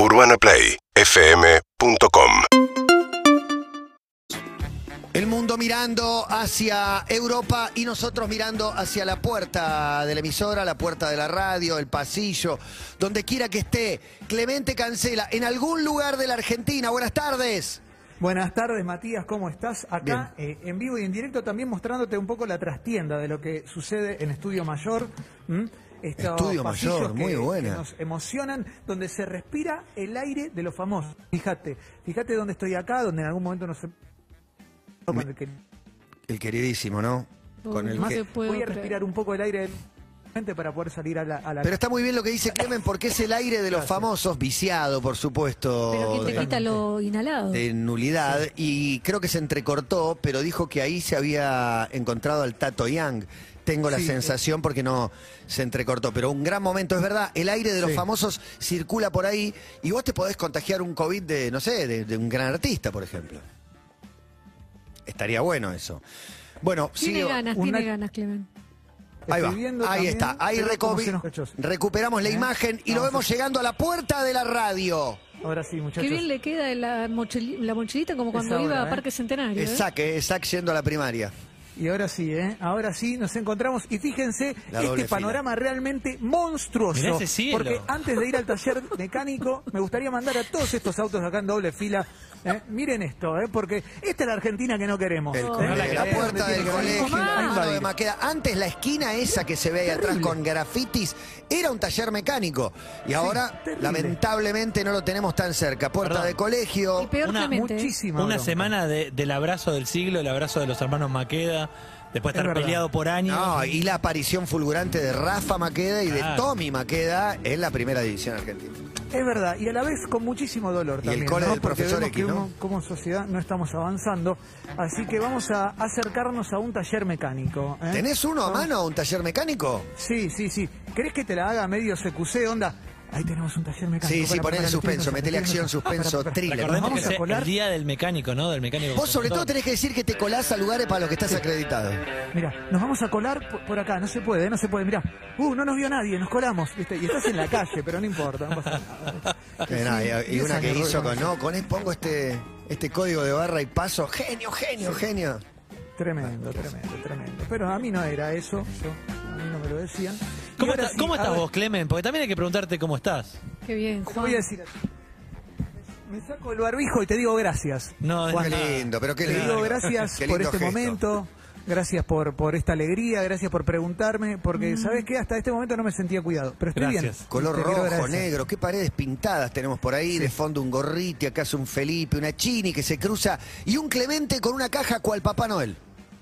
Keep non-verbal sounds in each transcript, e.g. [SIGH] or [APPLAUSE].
UrbanaPlayFM.com El mundo mirando hacia Europa y nosotros mirando hacia la puerta de la emisora, la puerta de la radio, el pasillo, donde quiera que esté. Clemente Cancela, en algún lugar de la Argentina. Buenas tardes. Buenas tardes, Matías, ¿cómo estás? Acá eh, en vivo y en directo también mostrándote un poco la trastienda de lo que sucede en Estudio Mayor. Estos Estudio pasillos Mayor, muy que- buena. que nos emocionan, donde se respira el aire de los famosos. Fíjate, fíjate dónde estoy acá, donde en algún momento no se... con el que- El queridísimo, ¿no? Con el que- Voy a creer. respirar un poco el aire del gente para poder salir a la... a la- Pero está muy bien lo que dice Clemen porque es el aire de los famosos, viciado, por supuesto. Pero ¿quién te de- quita lo inhalado? de nulidad y creo que se entrecortó, pero dijo que ahí se había encontrado al Tato Young. Tengo la Sí, sensación porque no se entrecortó, pero un gran momento, es verdad, el aire de los Sí. famosos circula por ahí y vos te podés contagiar un COVID de, no sé, de, de un gran artista, por ejemplo. Estaría bueno eso. Bueno, Tiene ganas, una- tiene ganas, Clemen. Ahí va, ahí también, está, ahí cachosos. recuperamos la ¿Eh? imagen y lo vemos a- llegando a la puerta de la radio. Ahora sí, muchachos. Qué bien le queda la, mochili- la mochilita como cuando Esa iba hora, a ¿eh? Parque Centenario. ¿eh? Exacto, exacto, yendo a la primaria. Y ahora sí, ¿eh? Ahora sí nos encontramos. Y fíjense, La este panorama realmente monstruoso. Mirá ese cielo. Porque antes de ir al taller mecánico, me gustaría mandar a todos estos autos acá en doble fila. ¿eh? Miren esto, ¿eh? Porque esta es la Argentina que no queremos. El ¿eh? la, puerta del colegio, a la de Maqueda. Antes la esquina esa que se ve ahí atrás con grafitis era un taller mecánico. Y ahora, lamentablemente, no lo tenemos tan cerca. Puerta Perdón. de Y colegio. peor Una- semana de- del abrazo del siglo, el abrazo de los hermanos Maqueda, después de Es estar peleado por años. No, y la aparición fulgurante de Rafa Maqueda y de. Tommy Maqueda en la primera división argentina. Es verdad, y a la vez con muchísimo dolor Y el también. cole ¿no? del Porque profesor vemos X, que como sociedad no estamos avanzando. Así que vamos a acercarnos a un taller mecánico. ¿eh? ¿Tenés uno a Vamos- mano, un taller mecánico? Sí, sí, sí. ¿Querés que te la haga medio CQC, onda? Ahí tenemos un taller mecánico. Sí, sí, ponele suspenso, metele acción, suspenso, para. thriller. Recordemos Vamos que a es colar. el día del mecánico, ¿no? Del mecánico. Vos sobre todo tenés que decir que te colás a lugares para los que estás acreditado. Mira, nos vamos a colar por, por acá, no se puede, no se puede. Mira, uh, no nos vio nadie, nos colamos, ¿viste? Y estás en la calle, pero no importa, no pasa nada. Eh, y- una que hizo con, no, con él pongo este, este código de barra y paso. Genio, genio, genio. Tremendo, tremendo, tremendo. Pero a mí no era eso, yo, no me lo decían. ¿Cómo, está- sí, cómo estás ver, vos, Clemen? Porque también hay que preguntarte cómo estás. Qué bien, te Juan. Voy a decir, me saco el barbijo y te digo gracias. No, es Juan. Qué lindo, pero qué Te lindo. digo gracias Qué por este gesto. momento, gracias por, por esta alegría, gracias por preguntarme, porque sabes que hasta este momento no me sentía cuidado, pero estoy Gracias. bien. Color Te rojo, negro, qué paredes pintadas tenemos por ahí, de fondo un gorriti, acá es un Felipe, una Chini que se cruza y un Clemente con una caja cual Papá Noel.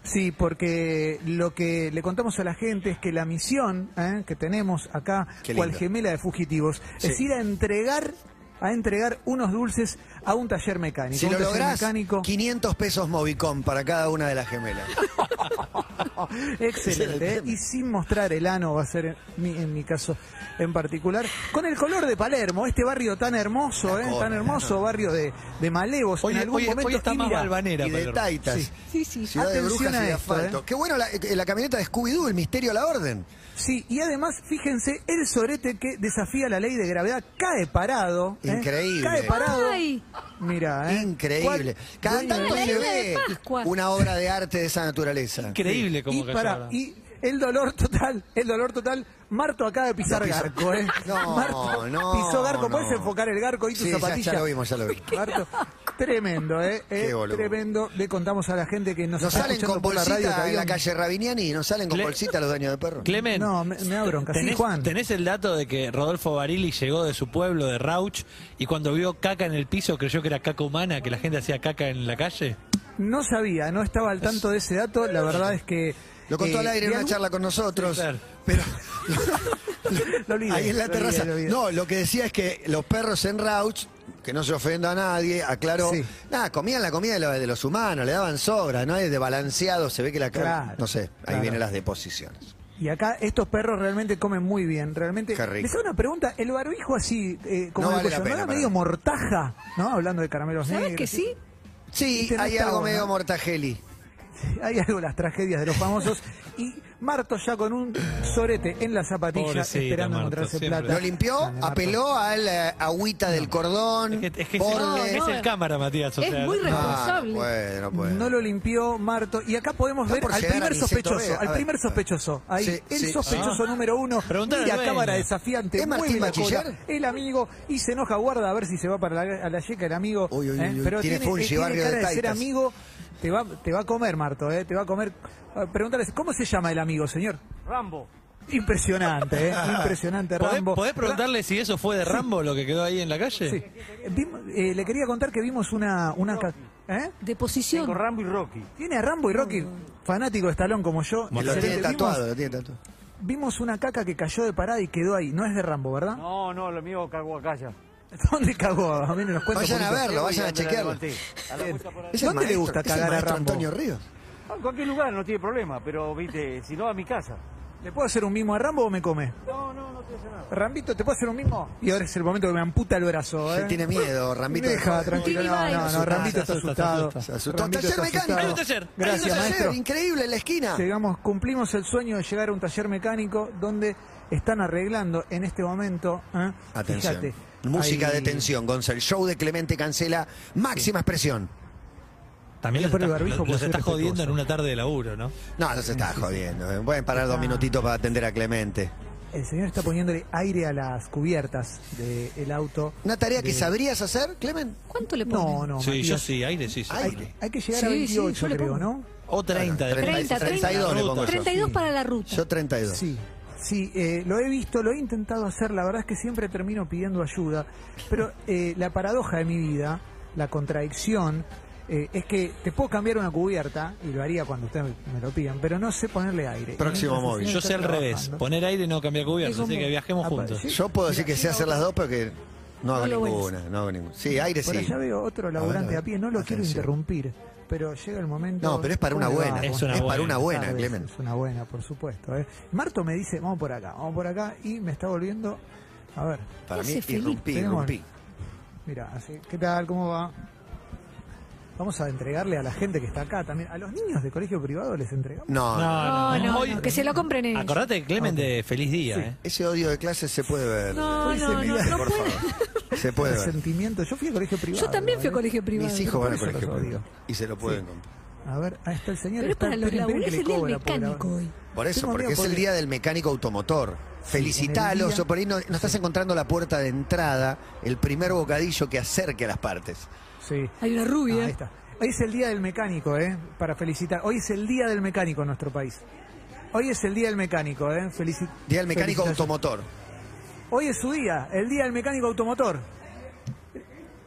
Sí, porque lo que le contamos a la gente es que la misión ¿eh? que tenemos acá, cual gemela de fugitivos, Sí. es ir a entregar a entregar unos dulces a un taller mecánico. Si un lo taller lográs, mecánico 500 pesos Movicom para cada una de las gemelas. [LAUGHS] excelente, ¿eh? y sin mostrar el ano va a ser en mi, en mi caso en particular, con el color de Palermo, este barrio tan hermoso, ¿eh? Tan hermoso [LAUGHS] barrio de, de malevos. Hoy, en algún hoy- momento hoy está y más mira, balvanera. y de. Taitas. Sí. Sí, sí. Ciudad de Atención brujas y de a esto. ¿eh? Qué bueno la, la camioneta de Scooby-Doo, el misterio a la orden. Sí, y además, fíjense, el sorete que desafía la ley de gravedad cae parado. ¿eh? Increíble. Cae parado. Ay, Mira, ¿eh? Increíble. ¿Cuál- Cada tanto se ve una obra de arte de esa naturaleza. Increíble y, como que para, y el dolor total, el dolor total, Marto acaba de pisar pisó. garco, ¿eh? [LAUGHS] No, Marto no, pisó garco, no. ¿puedes enfocar el garco y tu Sí, zapatilla? ya lo vimos, ya lo vi. Marto, tremendo, ¿eh? [LAUGHS] Eh, tremendo. Le contamos a la gente que nos, Nos está salen con por la radio que bolsita en la calle Rabiniani y nos salen con Cle- bolsita los dueños de perro. Clemen, No, me, me da bronca. Sí, ¿tenés, Juan. tenés el dato de que Rodolfo Barili llegó de su pueblo, de Rauch, y cuando vio caca en el piso creyó que era caca humana, que la gente hacía caca en la calle? No sabía, no estaba al tanto de ese dato. La verdad es que. Lo contó eh, al aire en una algún- charla con nosotros. Sí, claro. Pero [LAUGHS] Lo olvidé, [LAUGHS] ahí en la lo olvidé, terraza. lo olvidé. No, lo que decía es que los perros en Rauch, que no se ofenda a nadie, aclaró. Sí. Nada, comían la comida de los, de los humanos, le daban sobra, ¿no? Es de balanceado, se ve que la carne. Claro, no sé, ahí claro. vienen las deposiciones. Y acá estos perros realmente comen muy bien, realmente. Qué rico. Les hago una pregunta, el barbijo así, eh, como No el vale ¿no era medio mortaja, ¿no? Hablando de caramelos ¿sabes negros. que sí? Sí, hay algo medio mortageli. Hay algo de las tragedias de los famosos. Y [LAUGHS] Marto ya con un sorete en la zapatilla Pobrecita, esperando Marto, encontrarse siempre. plata. Lo limpió, Marto. apeló a la agüita del cordón, Es que, es, que borde. es, No, el cámara, Matías. o es sea, muy responsable. Ah, bueno, bueno. No lo limpió Marto. Y acá podemos ver por al llegar a primer Niceto sospechoso. A Al ver, primer sospechoso. Ahí, Sí, el sí. sospechoso Ah. número uno. Preguntale Mira al dueño. cámara desafiante. ¿Es Martín mueve Bachiller? cola. El amigo. Y se enoja, guarda a ver si se va para la, a la yeca el amigo. Uy, uy, ¿eh? uy, uy. Pero Tiene tiene, Fungi, eh, tiene barrio de cara de ser Taitas. amigo. Te va, te va a comer, Marto. ¿eh? Te va a comer. Ah, Pregúntale, ¿cómo se llama el amigo, señor? Rambo. Impresionante, ¿eh? [LAUGHS] Impresionante, ¿Podés, Rambo. podés preguntarle si eso fue de Rambo lo que quedó ahí en la calle? Sí. Vimos- eh, le quería contar que vimos una... una ¿Eh? De posición. Tengo Rambo y Rocky. Tiene a Rambo y Rocky, fanático de Stallone como yo. Lo tiene Vimos- tatuado, lo tiene tatuado. Vimos una caca que cayó de parada y quedó ahí. No es de Rambo, ¿verdad? No, no, lo mío cagó acá ya. [LAUGHS] ¿Dónde cagó? A mí nos cuenta Vayan a verlo, vayan a chequearlo. ¿Dónde le gusta cagar a Rambo? Antonio Ríos. Ah, En cualquier lugar no tiene problema, pero viste, si no a mi casa. ¿Le puedo hacer un mimo a Rambo o me come? No, no, no te hace nada. Rambito, ¿te puedo hacer un mimo? Y ahora es el momento que me amputa el brazo, ¿eh? Se tiene miedo, Rambito. Deja, tranquilo. No, no, no, Rambito está asustado. Se asustó. Taller mecánico. taller, Gracias, maestro. Increíble en la esquina. Llegamos, cumplimos el sueño de llegar a un taller mecánico donde están arreglando en este momento. ¿eh? Atención. Fíjate, Música hay- de tensión, Gonzalo. Show de Clemente Cancela, máxima expresión. También los está, barbijo los porque está soy jodiendo en una tarde de laburo, ¿no? No, no se está jodiendo. eh. Pueden parar dos minutitos para atender a Clemente. El señor está poniéndole aire a las cubiertas del auto. ¿Una tarea que sabrías hacer, Clemen? ¿Cuánto le ponen? No, no. sí, yo sí, aire sí. sí. Ay, Hay, hay que llegar Sí, a sí, 28, yo le creo. ¿no? O 30, Bueno, depende. 30, 32 le pongo yo. 32 para la ruta. Yo 32. Sí, sí, eh, lo he visto, lo he intentado hacer, la verdad es que siempre termino pidiendo ayuda, pero eh, la paradoja de mi vida, la contradicción, eh, es que te puedo cambiar una cubierta, y lo haría cuando ustedes me lo pidan, pero no sé ponerle aire. Próximo móvil. Yo sé al revés. Poner aire y no cambiar cubierta. Así que viajemos juntos. sí. Yo puedo decir que sé hacer las dos, pero que no hago ninguna. No hago ninguna. Sí, aire Por sí. allá veo otro laburante ver, a, pie, no lo quiero interrumpir, pero llega el momento... No, pero es para ¿Cómo una buena. Es una Es para una buena, Clemen. Es una buena, por supuesto. ¿eh? Marto me dice, vamos por acá, vamos por acá, y me está volviendo... A ver, Para mí, irrumpí, irrumpí. Mira, así, ¿qué tal? ¿Cómo va? Vamos a entregarle a la gente que está acá también. ¿A los niños de colegio privado les entregamos? No, no. No, no, Hoy- no, que se lo compren ellos. Acordate de Clemen Ok. de Feliz Día, Sí. ¿eh? Ese odio de clase se puede ver. No, no, no, por puede. favor. Se puede ver. Yo fui a colegio privado. Yo también fui a colegio privado. Mis hijos van eso colegio privado. y se lo pueden comprar. A ver, ahí está el señor. Pero es está, para los que el le día del cobra, pobre. mecánico hoy. Por eso, porque es el día del mecánico automotor. Felicitalos. día- o por ahí no, no estás encontrando la puerta de entrada, el primer bocadillo que acerque a las partes. Sí. Hay una Ah, rubia. ahí está. Hoy es el día del mecánico, ¿eh? Para felicitar. Hoy es el día del mecánico en nuestro país. Hoy es el día del mecánico, ¿eh? Felici- Día del mecánico automotor. Hoy es su día, el día del mecánico automotor.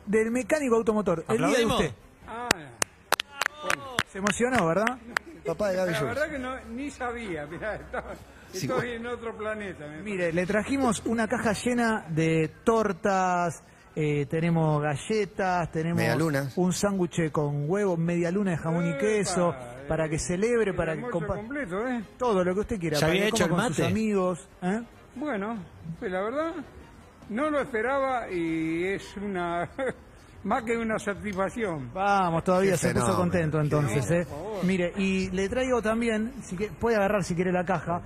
Del mecánico automotor. El día de usted. Se emocionó, ¿verdad? Papá de Gaby La verdad que no, ni sabía, mirá, estaba- Sí, estoy bueno. en otro planeta. Mire, le trajimos una caja llena de tortas, eh, tenemos galletas, tenemos Medialunas. un sándwich con huevo, media luna de jamón y queso, eh, para que celebre, El para que almuerzo compa- completo, ¿eh? todo lo que usted quiera, ¿Ya para había que hecho coma el con sus mate? amigos. ¿eh? Bueno, pues la verdad, no lo esperaba y es una, [LAUGHS] más que una satisfacción. Vamos, todavía Qué se puso fenómeno. contento entonces. No, ¿eh? por favor. Mire, y le traigo también, si que, puede agarrar si quiere la caja,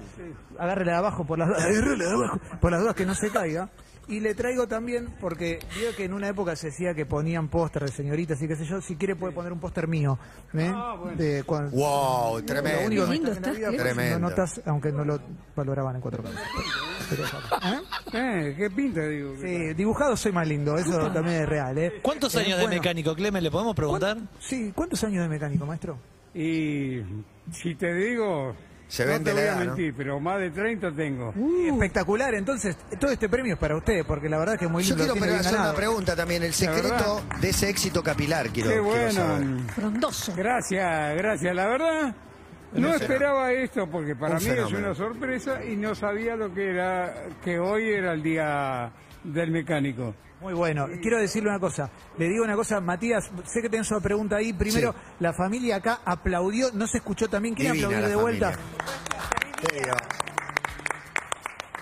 agárrela de abajo por las dudas, [LAUGHS] agárrela de abajo, por las dudas que no se caiga. Y le traigo también, porque veo que en una época se decía que ponían póster de señoritas y qué sé yo, si quiere puede poner un póster mío. ¿eh? Ah, bueno. De cuan- Wow, Lo tremendo. único que me Lindo estás, vida, Clemente. Tremendo. no notas, aunque no lo valoraban en cuatro pesos. Pero, ¿eh? Eh, ¿Qué pinta, digo? Sí, dibujado soy más lindo, eso también es real. ¿eh? ¿Cuántos Eh, años de mecánico, Clemen? ¿Le podemos preguntar? Sí, ¿cuántos años de mecánico, maestro? Y si te digo, Se no vende te la voy a ¿no? mentir, pero más de 30 tengo. Espectacular, entonces todo este premio es para usted, porque la verdad que es muy Yo lindo. quiero pero bien hacer una pregunta también. El secreto de ese éxito capilar, quiero, Qué quiero bueno. saber. Frondoso. Gracias, gracias. La verdad, no esperaba esto porque para Un mí fenómeno. es una sorpresa y no sabía lo que era, que hoy era el día del mecánico. Muy bueno. Quiero decirle una cosa. Le digo una cosa, Matías, sé que tenés una pregunta ahí. Primero, Sí. la familia acá aplaudió, no se escuchó también. ¿Quiere Divina aplaudir la de vuelta? familia. Digo.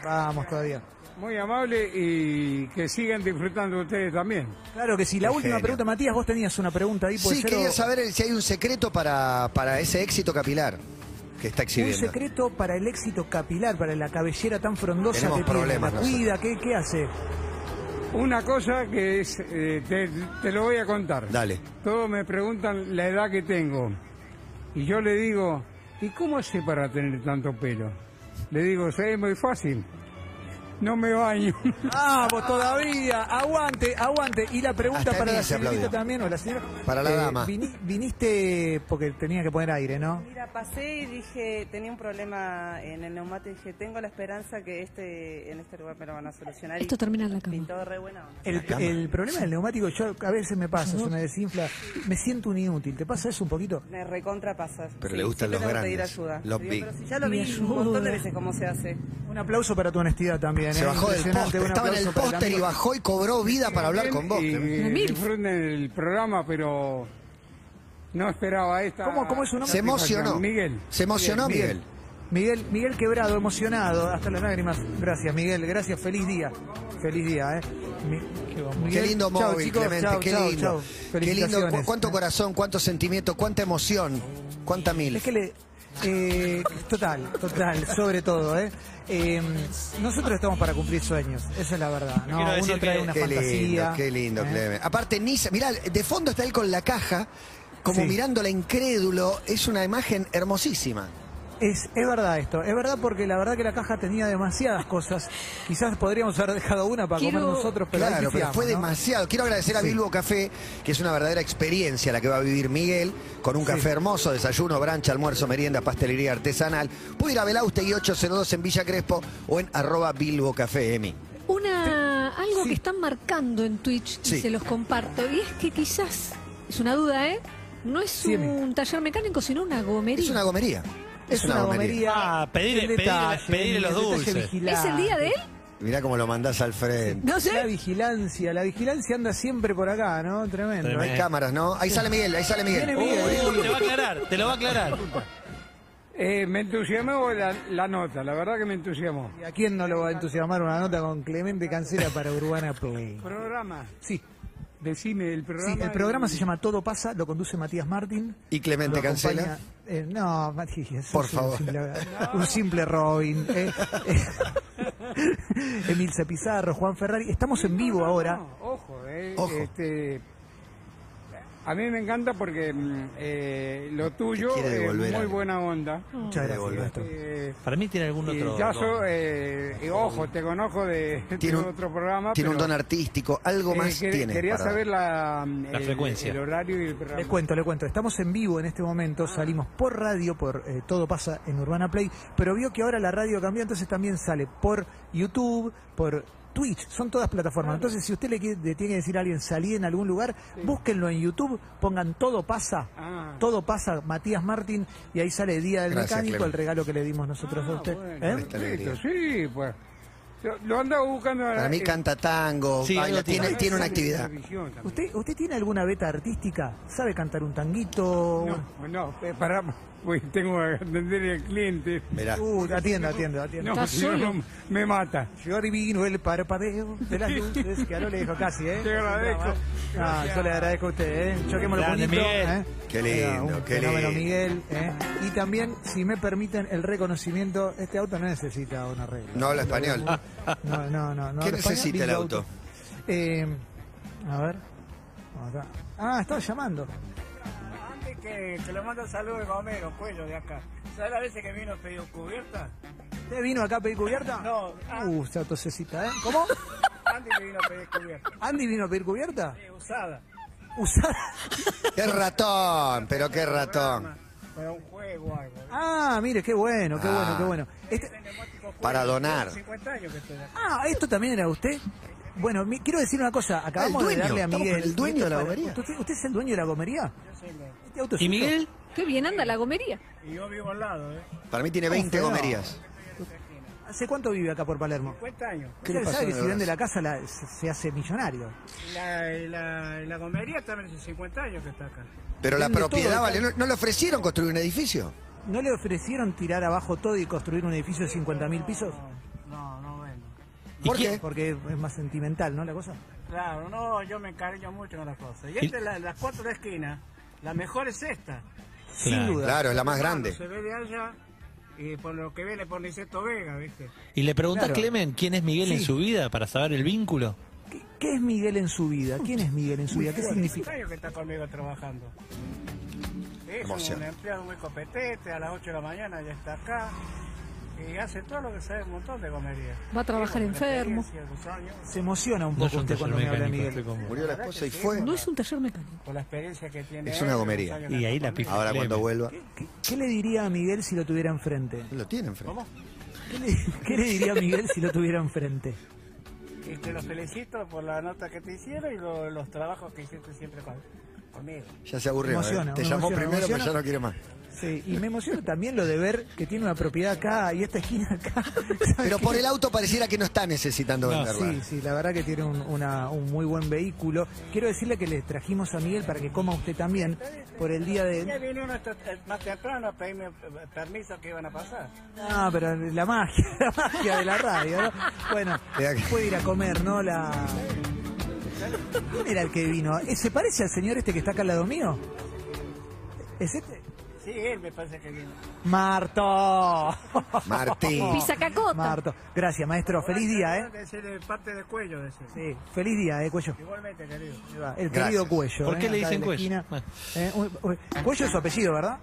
Vamos todavía. Muy amable y que sigan disfrutando ustedes también. Claro que sí. La Qué última genio. pregunta, Matías, vos tenías una pregunta ahí. ¿puede Sí, ser, quería o- saber si hay un secreto para, para ese éxito capilar. Que está Un exhibiendo. secreto para el éxito capilar, para la cabellera tan frondosa Tenemos que tiene. problemas ¿La cuida? ¿Qué, qué hace? Una cosa que es, eh, te, te lo voy a contar. Dale. Todos me preguntan la edad que tengo. Y yo le digo, ¿y cómo hace para tener tanto pelo? Le digo, es muy fácil. No me baño. Vamos todavía, aguante, aguante. Y la pregunta Hasta para la se señorita aplaudió. también, o la señora. Para la dama. vini- viniste porque tenía que poner aire, ¿no? Mira, pasé y dije, tenía un problema en el neumático y dije, tengo la esperanza que este en este lugar me lo van a solucionar. Esto y termina en la cama. Pintó re buena onda. El, el problema del neumático, yo a veces me pasa, se me desinfla, me siento un inútil. ¿Te pasa eso un poquito? Me recontra pasa. Pero le gustan siempre los que pedir grandes, ayuda. los Digo, big. pero si ya lo vi un montón de veces cómo se hace. Un aplauso para tu honestidad también. Se ¿eh? bajó del póster, estaba en el póster y bajó y cobró vida para hablar con vos. Y, disfruten el programa, pero no esperaba esta. ¿Cómo- cómo es su nombre? Se emocionó. Miguel. Se emocionó Miguel. Miguel, Miguel Quebrado, emocionado, hasta las lágrimas. Gracias, Miguel, gracias, feliz día. Feliz día, ¿eh? Mi- Qué Miguel, lindo móvil, chicos, Clemente, qué lindo. Qué lindo, cuánto corazón, cuánto sentimiento, cuánta emoción, cuánta mil. Es que le. Eh, total, total, sobre todo, ¿eh? Eh, Nosotros estamos para cumplir sueños, esa es la verdad. ¿no? Uno trae que- una Qué fantasía. lindo, qué lindo, ¿eh? Clemente. Aparte, Nisa, mirá, de fondo está él con la caja, como Sí. mirándola incrédulo. Es una imagen hermosísima. Es, es verdad esto, es verdad porque la verdad que la caja tenía demasiadas cosas. [LAUGHS] Quizás podríamos haber dejado una para Quiero- comer nosotros, pero claro, pero fue ¿no? demasiado. Quiero agradecer a Sí. Bilbo Café, que es una verdadera experiencia la que va a vivir Miguel, con un Sí. café hermoso, desayuno, brancha, almuerzo, merienda, pastelería artesanal. Puede ir a Belaustegui 802 en Villa Crespo o en arroba Bilbo Café, Emi. Una, algo Sí. que están marcando en Twitch Sí. y se los comparto. Y es que quizás, es una duda, ¿eh? No es un taller mecánico, sino una gomería. Es una gomería. Es una gomería. Ah, pedirle- el pedirle- detalle, pedirle los dulces. ¿Es el día de él? Mirá cómo lo mandás al frente. No La sé. vigilancia, la vigilancia anda siempre por acá, ¿no? Tremendo. No hay cámaras, ¿no? Ahí sale Miguel, ahí sale Miguel. Te va a aclarar, te lo va a aclarar. Eh, me entusiasmó la, la nota, la verdad que me entusiasmó. ¿Y a quién no lo va a entusiasmar una nota con Clemente Cancela para Urbana Play? Programa, Sí, decime el sí, programa. el programa se llama Todo Pasa, lo conduce Matías Martín. Y Clemente Cancela. eh, no, Matías. Por sos un favor. simple- [LAUGHS] Un simple Robin. eh, eh, [LAUGHS] Emilce Pizarro, Juan Ferrari. Estamos en vivo ahora. No, ojo, eh, Ojo. Este, a mí me encanta porque mm, eh, lo tuyo es muy algo. buena onda. Muchas gracias. Eh, Para mí tiene algún y otro. ya so- eh, y ojo, te conozco de, Tiene un- otro programa. Tiene un don artístico, algo eh, más tiene. Quería para- saber la, La el- frecuencia. el horario y el programa. Les cuento, les cuento. Estamos en vivo en este momento. Salimos por radio, por eh, Todo pasa en Urbana Play. Pero vio que ahora la radio cambió, entonces también sale por YouTube, por Twitch. Son todas plataformas. Entonces, si usted le, quiere- le tiene que decir a alguien salir en algún lugar, búsquenlo en YouTube, pongan Todo pasa. Ah. Todo pasa, Matías Martín, y ahí sale Día del Gracias, Mecánico, Clemente. el regalo que le dimos nosotros a Ah, usted. bueno, ¿Eh? Sí, pues. Lo andaba buscando. Para mí eh, canta tango, Sí, baila, algo tiene, tiene. tiene una actividad. ¿Usted, ¿Usted tiene alguna beta artística? ¿Sabe cantar un tanguito? No, no, eh, pará, pues tengo que atender al cliente. Mirá. Uh, atiendo, atiendo, atiendo. No, ¿Estás si no, me mata. Yo adivino el parpadeo de las luces que a lo lejos casi, ¿eh? Te agradezco. Ah, yo le agradezco a usted, ¿eh? Choquemos los Grande, Miguel. ¿eh? Qué lindo, un qué fenómeno, lindo. Miguel, ¿eh? Y también, si me permiten el reconocimiento, este auto no necesita una regla. No habla español. No, no, no. no ¿Qué necesita el auto? Eh, a ver. Acá. Ah, estaba llamando. Antes que, que le mando saludos de Gomero, Cuello, de acá. ¿Sabes las veces que vino pedido cubierta? ¿Usted vino acá a pedir cubierta? No, ah. Uh, esa tosecita, ¿eh? ¿Cómo? Que vino a pedir cubierta. ¿Andy vino a pedir cubierta? Eh, usada. Usada. Qué ratón, pero qué ratón. Para un juego. Ah, mire, qué bueno, qué Ah. bueno, qué bueno. Este- Para donar. 50 años que estoy acá. Ah, ¿esto también era usted? Bueno, mi- quiero decir una cosa. Acabamos Ah, el de darle a Miguel. el dueño de la para- gomería. ¿Usted, usted es el dueño de la gomería? Este auto es ¿Y suyo. Miguel? Qué bien anda la gomería. Y yo vivo al lado, ¿eh? Para mí tiene 20 feo? gomerías. ¿Hace cuánto vive acá por Palermo? 50 años. ¿Qué le sabe que el si vende la casa la- se, se hace millonario. Y La, y la, y la gomería también hace 50 años que está acá. Pero la propiedad, vale. ¿No, no le ofrecieron construir un edificio? ¿No le ofrecieron tirar abajo todo y construir un edificio de 50 mil pisos? No, no vendo. ¿Y ¿Por qué? Porque es más sentimental, ¿no? La cosa. Claro, no, yo me encariño mucho con las cosas. Y entre la- las cuatro de la esquina, la mejor es esta. Sin Claro. duda. Claro, es la más grande. Se ve de allá Y por lo que viene por Niceto Vega, ¿viste? Y le preguntás, Claro. Clemen, quién es Miguel en su vida para saber el vínculo. ¿Qué, qué es Miguel en su vida? ¿Quién es Miguel en su vida? ¿Qué significa? que está conmigo trabajando. Es Emoción. un empleado muy competente, a las 8 de la mañana ya está acá. Y hace todo lo que sabe, un montón de gomerías. Va a trabajar enfermo. Se emociona un No poco un usted cuando me habla Miguel. Murió la esposa y fue. No es un taller mecánico. Por la experiencia que tiene. Es una gomería. Y que ahí la pija. Ahora cuando vuelva. ¿Qué, qué le diría a Miguel si lo tuviera enfrente? Lo tiene enfrente. ¿Cómo? ¿Qué le, qué le diría a Miguel si lo tuviera enfrente? Y te los felicito por la nota que te hicieron y lo- los trabajos que hiciste siempre con- conmigo. Ya se aburrió. Me emociona, ¿eh? Te llamó emociona, primero, pero ya no quiere más. Sí, y me emociona también lo de ver que tiene una propiedad acá y esta esquina acá. [LAUGHS] ¿Sabes Pero por el auto pareciera que no está necesitando No, venderla. Sí, sí, la verdad que tiene un, una- un muy buen vehículo. Quiero decirle que le trajimos a Miguel para que coma usted también por el día Ya de... vino uno esta- eh, más temprano a pedirme eh, permiso que iban a pasar. Ah, pero la magia, [LAUGHS] la magia de la radio, ¿no? Bueno, puede ir a comer, ¿no? La... ¿Quién era el que vino? Eh, ¿Se parece al señor este que está acá al lado mío? ¿Es este? Sí, él me parece que vino. Marto. Martín. [LAUGHS] Pisa cacota. Marto. Gracias, maestro. Feliz día, ¿eh? De ser el parte de cuello de ese. Sí, feliz día, ¿eh, Cuello? Igualmente, querido. El Gracias. querido Cuello. ¿Por ¿eh? qué le acá dicen Cuello? Eh, uy, uy, Cuello es su apellido, ¿verdad?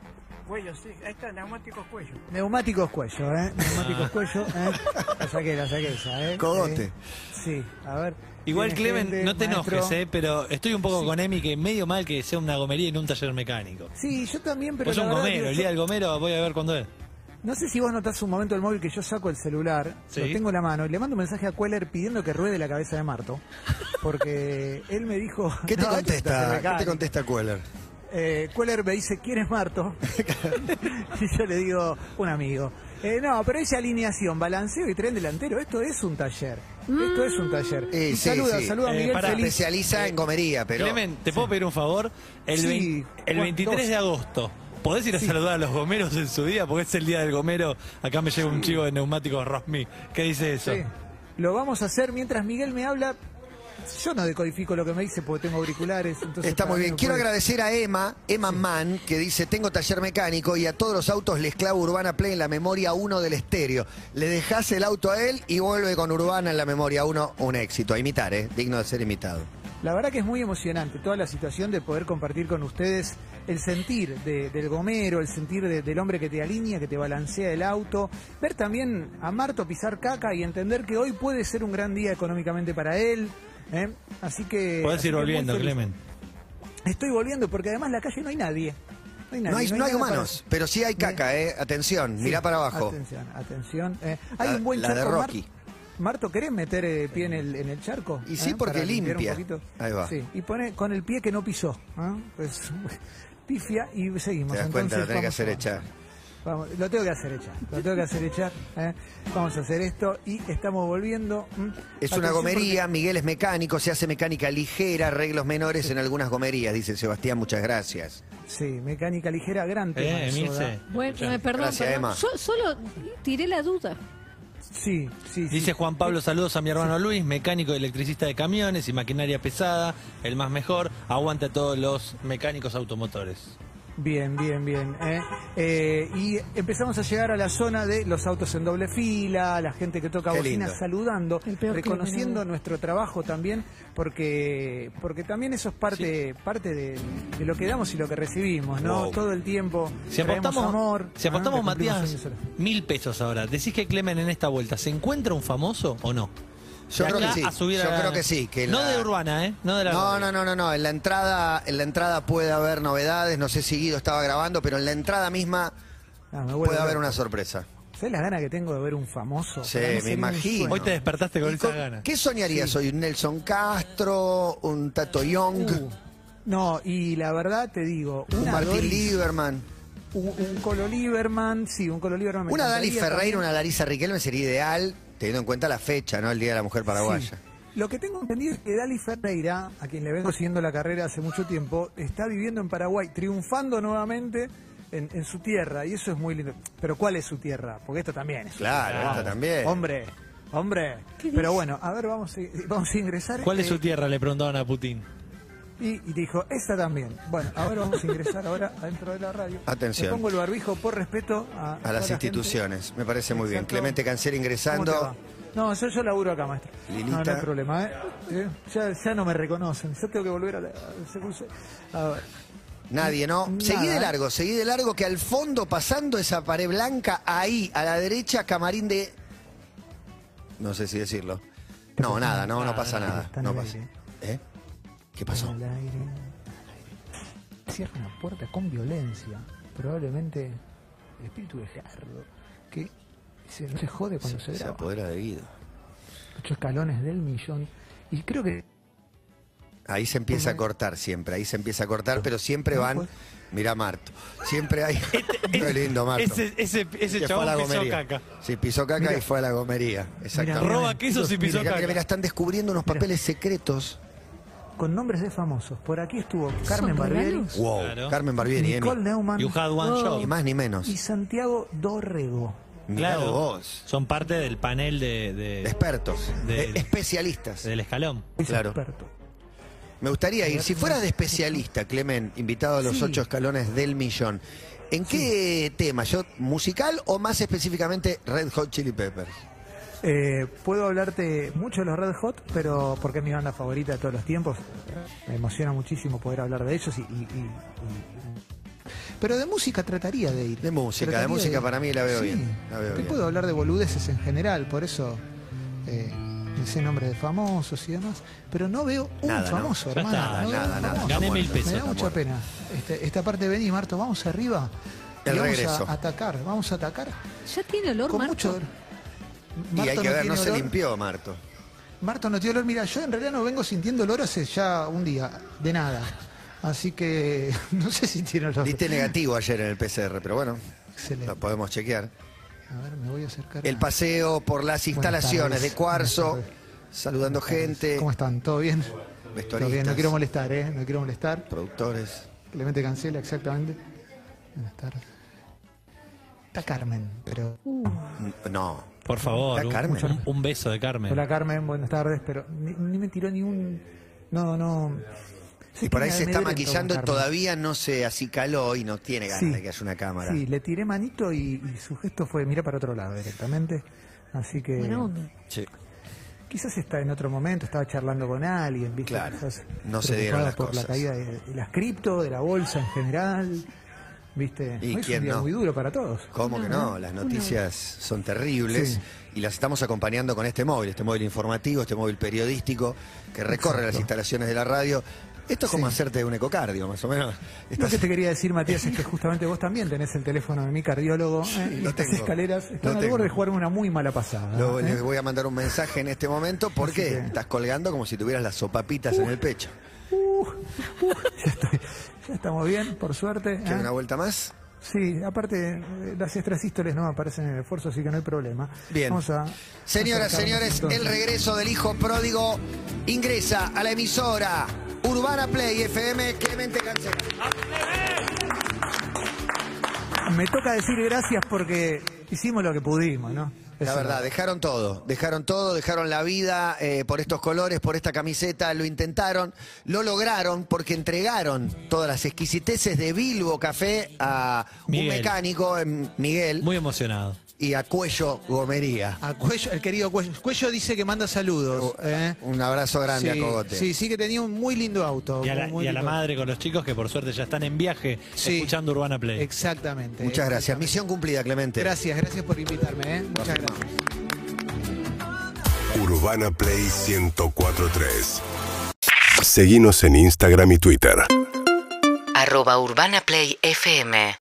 Cuello, sí. Ahí está, neumáticos cuello. Neumáticos Cuello, ¿eh? Neumáticos Cuello, ¿eh? La saqué, la saqué esa, ¿eh? Cogote. Eh, Sí, a ver. Igual, Clemen, no te maestro. enojes, eh, pero estoy un poco con Emi que medio mal que sea una gomería y no un taller mecánico. Sí, yo también, pero Vos la sos un verdad, gomero, el día del gomero voy a ver cuándo es. No sé si vos notás un momento el móvil que yo saco el celular, Sí. lo tengo en la mano y le mando un mensaje a Queller pidiendo que ruede la cabeza de Marto. Porque [LAUGHS] él me dijo. ¿Qué te No, es contesta? ¿Qué te contesta Queller? Eh, Queller me dice, ¿quién es Marto? [LAUGHS] [LAUGHS] y yo le digo, un amigo. Eh, no, pero esa alineación, balanceo y tren delantero, esto es un taller. Esto es un taller. Eh, Y sí, saluda, sí. saluda a Eh, Miguel pará, Feliz. Especializa en gomería, pero. Clemen, ¿te puedo pedir un favor? El, Sí, vein- el Juan, 23 dos. de agosto, ¿podés ir a saludar a los gomeros en su día? Porque es el día del gomero. Acá me llega un chivo de neumáticos Rosmi. ¿Qué dice eso? Sí. Lo vamos a hacer mientras Miguel me habla. Yo no decodifico lo que me dice porque tengo auriculares. Entonces Está muy bien. Quiero puede- agradecer a Emma, Emma Mann, que dice, tengo taller mecánico y a todos los autos les clavo Urbana Play en la memoria 1 del estéreo. Le dejás el auto a él y vuelve con Urbana en la memoria 1, un éxito. A imitar, ¿eh? Digno de ser imitado. La verdad que es muy emocionante toda la situación de poder compartir con ustedes el sentir de- del gomero, el sentir de- del hombre que te alinea, que te balancea el auto, ver también a Marto pisar caca y entender que hoy puede ser un gran día económicamente para él. ¿Eh? Así que... Podés así ir volviendo. Clemen. Estoy volviendo porque además en la calle no hay nadie. No hay, nadie, No hay, no hay nada para- humanos, pero sí hay caca, ¿eh? Atención, Sí, mirá para abajo. Atención, atención. eh. Hay La- un buen la de charco. Mar- Rocky. Marto, ¿querés meter eh, pie en el, en el charco? Y sí, ¿Eh? porque limpia. poquito. Ahí va. Sí, y pone con el pie que no pisó. ¿eh? Pues [LAUGHS] pifia y seguimos. Te das cuenta, lo Entonces, tenés que vamos hacer echar. Vamos, lo tengo que hacer echar. Lo tengo que hacer echar. ¿eh? Vamos a hacer esto y estamos volviendo. ¿m? Es una gomería, Miguel es mecánico, se hace mecánica ligera, arreglos menores en algunas gomerías, dice Sebastián, muchas gracias. Sí, mecánica ligera, gran tema. Eh, eso, Emilce. ¿verdad? Bueno, eh, perdón, Gracias, perdón. Emma. Yo solo tiré la duda. Sí, sí, sí. Dice Juan Pablo, saludos a mi hermano Luis, mecánico y electricista de camiones y maquinaria pesada, el más mejor, aguanta a todos los mecánicos automotores. Bien, bien, bien. ¿eh? Eh, y empezamos a llegar a la zona de los autos en doble fila, la gente que toca Qué bocina lindo. saludando, reconociendo nuestro trabajo también, porque porque también eso es parte parte de, de lo que damos y lo que recibimos, ¿no? Wow. Todo el tiempo Si apostamos, amor. si apostamos Matías, mil pesos ahora, ¿decís que Clemen en esta vuelta se encuentra un famoso o no? Yo creo que sí, a subir yo a- creo que sí, que no la- de Urbana, ¿eh? No de la No, no, no, no, no. En la entrada, en la entrada puede haber novedades. No sé si Guido estaba grabando, pero en la entrada misma Ah, me puede haber una sorpresa. ¿Sabes las ganas que tengo de ver un famoso? Sí, me imagino. Hoy te despertaste con ¿Y esa con- gana. ¿Qué soñarías hoy? ¿Un Nelson Castro? ¿Un Tato Young? Uh, no, y la verdad te digo, ¿Un Martín Doris- Lieberman? un, un Colo Lieberman, sí, un Colo Lieberman. me Una encantaría Ferreira, también. una Larisa Riquelme sería ideal, teniendo en cuenta la fecha, ¿no? El Día de la Mujer Paraguaya. Sí. Lo que tengo entendido es que Dali Ferreira, a quien le vengo siguiendo la carrera hace mucho tiempo, está viviendo en Paraguay, triunfando nuevamente en, en su tierra, y eso es muy lindo. Pero ¿cuál es su tierra? Porque esto también es. su Claro, tierra. esto también. Hombre, hombre. ¿Qué Pero bueno, a ver, vamos a, vamos a ingresar. ¿Cuál es Eh, su tierra? Le preguntaban a Putin. Y, y dijo, esta también. Bueno, ahora vamos a ingresar ahora adentro de la radio. Atención. Me pongo el barbijo por respeto a, las gente. instituciones, me parece muy bien. Clemente Cancel ¿Cómo te ingresando. No, yo, yo laburo acá, maestro. Lilita. No, no hay problema, ¿eh? ¿Eh? Ya, ya no me reconocen. Yo tengo que volver a la. A ver. Nadie, ¿no? Nada. Seguí de largo, seguí de largo que al fondo, pasando esa pared blanca, ahí, a la derecha, camarín de... No sé si decirlo. No, nada, no, no pasa nada. No pasa. ¿Eh? ¿Qué pasó? Al aire, al aire. Cierra una puerta con violencia. Probablemente el espíritu de Gerardo, que se, no se jode cuando se, Se graba. apodera de Guido. Ocho escalones del millón. Y creo que Ahí se empieza a cortar siempre, ahí se empieza a cortar, pero siempre van... Mirá Marto, siempre hay... [LAUGHS] Qué lindo Marto. Ese, ese, ese Que fue a chabón la pisó gomería. caca. Sí, pisó caca Mira. y fue a la gomería. Exactamente. Roba quesos y pisó Mira, mira, caca. mira, están descubriendo unos Mira. papeles secretos. Con nombres de famosos. Por aquí estuvo Carmen ¿Son Barbieri? Wow, Claro. Carmen Barbieri. Nicole Neumann You had one show. Ni más ni menos. y Santiago Dorrego. Claro. vos. Son parte del panel de, de- Expertos, De- especialistas. del escalón. Es Claro. experto. Me gustaría ir, si fueras de especialista, Clemen, invitado a los Sí. ocho escalones del millón, ¿en qué tema? ¿Yo, ¿Musical o más específicamente Red Hot Chili Peppers? Eh, puedo hablarte mucho de los Red Hot, pero porque es mi banda favorita de todos los tiempos. Me emociona muchísimo poder hablar de ellos y, y- y- y- pero de música trataría de ir. De música, de Trataría música para mí la veo Sí. bien, la veo Te bien. puedo hablar de boludeces en general, por eso eh, me sé nombres de famosos y demás, pero no veo un Nada, ¿no? famoso, Ya hermano. está, no veo nada, un nada. famoso. Gané mil pesos. Me da mucha pena. Este- esta parte, vení, Marto, vamos arriba. y El vamos regreso. a atacar, vamos a atacar ¿Ya tiene olor, con Marto? mucho y hay que ver, no se limpió, Marto. Marto no tiene olor. Mira, yo en realidad no vengo sintiendo olor hace ya un día, de nada. Así que [LAUGHS] no sé si tiene olor. Diste negativo ayer en el PCR, pero bueno, Excelente. lo podemos chequear. A ver, me voy a acercar. El a- paseo por las instalaciones de Cuarzo, saludando gente, ¿Cómo están? ¿Todo bien? Todo bien, no quiero molestar, ¿eh? No quiero molestar. productores. Clemente cancela, exactamente. Buenas tardes. Está Carmen, pero. No, Por favor, un, Carmen. un- un beso de Carmen. Hola Carmen, buenas tardes, pero ni, ni me tiró ni un. No, no. y por ahí se está maquillando todavía no se acicaló y no tiene ganas Sí. de que haya una cámara. Sí, le tiré manito y, y su gesto fue mira para otro lado directamente. Así que Buena onda. Sí. quizás está en otro momento, estaba charlando con alguien, ¿viste? Claro, Quizás no se dieron las por cosas. la caída de, de las cripto, de la bolsa en general, ¿viste? ¿Y Hoy es un día no? muy duro para todos. ¿Cómo que no? Las noticias son terribles Sí. y las estamos acompañando con este móvil, este móvil informativo, este móvil periodístico que recorre las instalaciones de la radio. Esto es como Sí. hacerte un ecocardio, más o menos. Lo Estás- que te quería decir, Matías, es que justamente vos también tenés el teléfono de mi cardiólogo ¿eh? y lo estas tengo. escaleras están Lo al borde de jugarme una muy mala pasada. Lo- ¿eh? Les voy a mandar un mensaje en este momento porque que- estás colgando como si tuvieras las sopapitas en el pecho. [LAUGHS] Ya, estoy- ya estamos bien, por suerte. ¿eh? ¿Quieres una vuelta más? Sí, aparte eh, las extrasístoles no aparecen en el esfuerzo, así que no hay problema. Bien. Vamos a, Señoras, señores, entonces. el regreso del hijo pródigo ingresa a la emisora Urbana Play FM Clemente Cancela. Me toca decir gracias porque hicimos lo que pudimos, ¿no? La verdad, dejaron todo, dejaron todo, dejaron la vida eh, por estos colores, por esta camiseta, lo intentaron, lo lograron porque entregaron todas las exquisiteces de Bilbo Café a un mecánico, em, Miguel, Muy emocionado. Y a Cuello Gomería. A Cuello, el querido Cuello. Cuello dice que manda saludos. ¿eh? Un abrazo grande sí, a Cogote. Sí, sí que tenía un muy lindo auto. Y a, la, muy- muy y a la lindo. madre con los chicos que por suerte ya están en viaje Sí. escuchando Urbana Play. Exactamente. Muchas gracias. exactamente. Misión cumplida, Clemente. Gracias, gracias por invitarme. ¿eh? Muchas gracias. Urbana Play 1043. Seguimos en Instagram y Twitter. arroba Urbana Play FM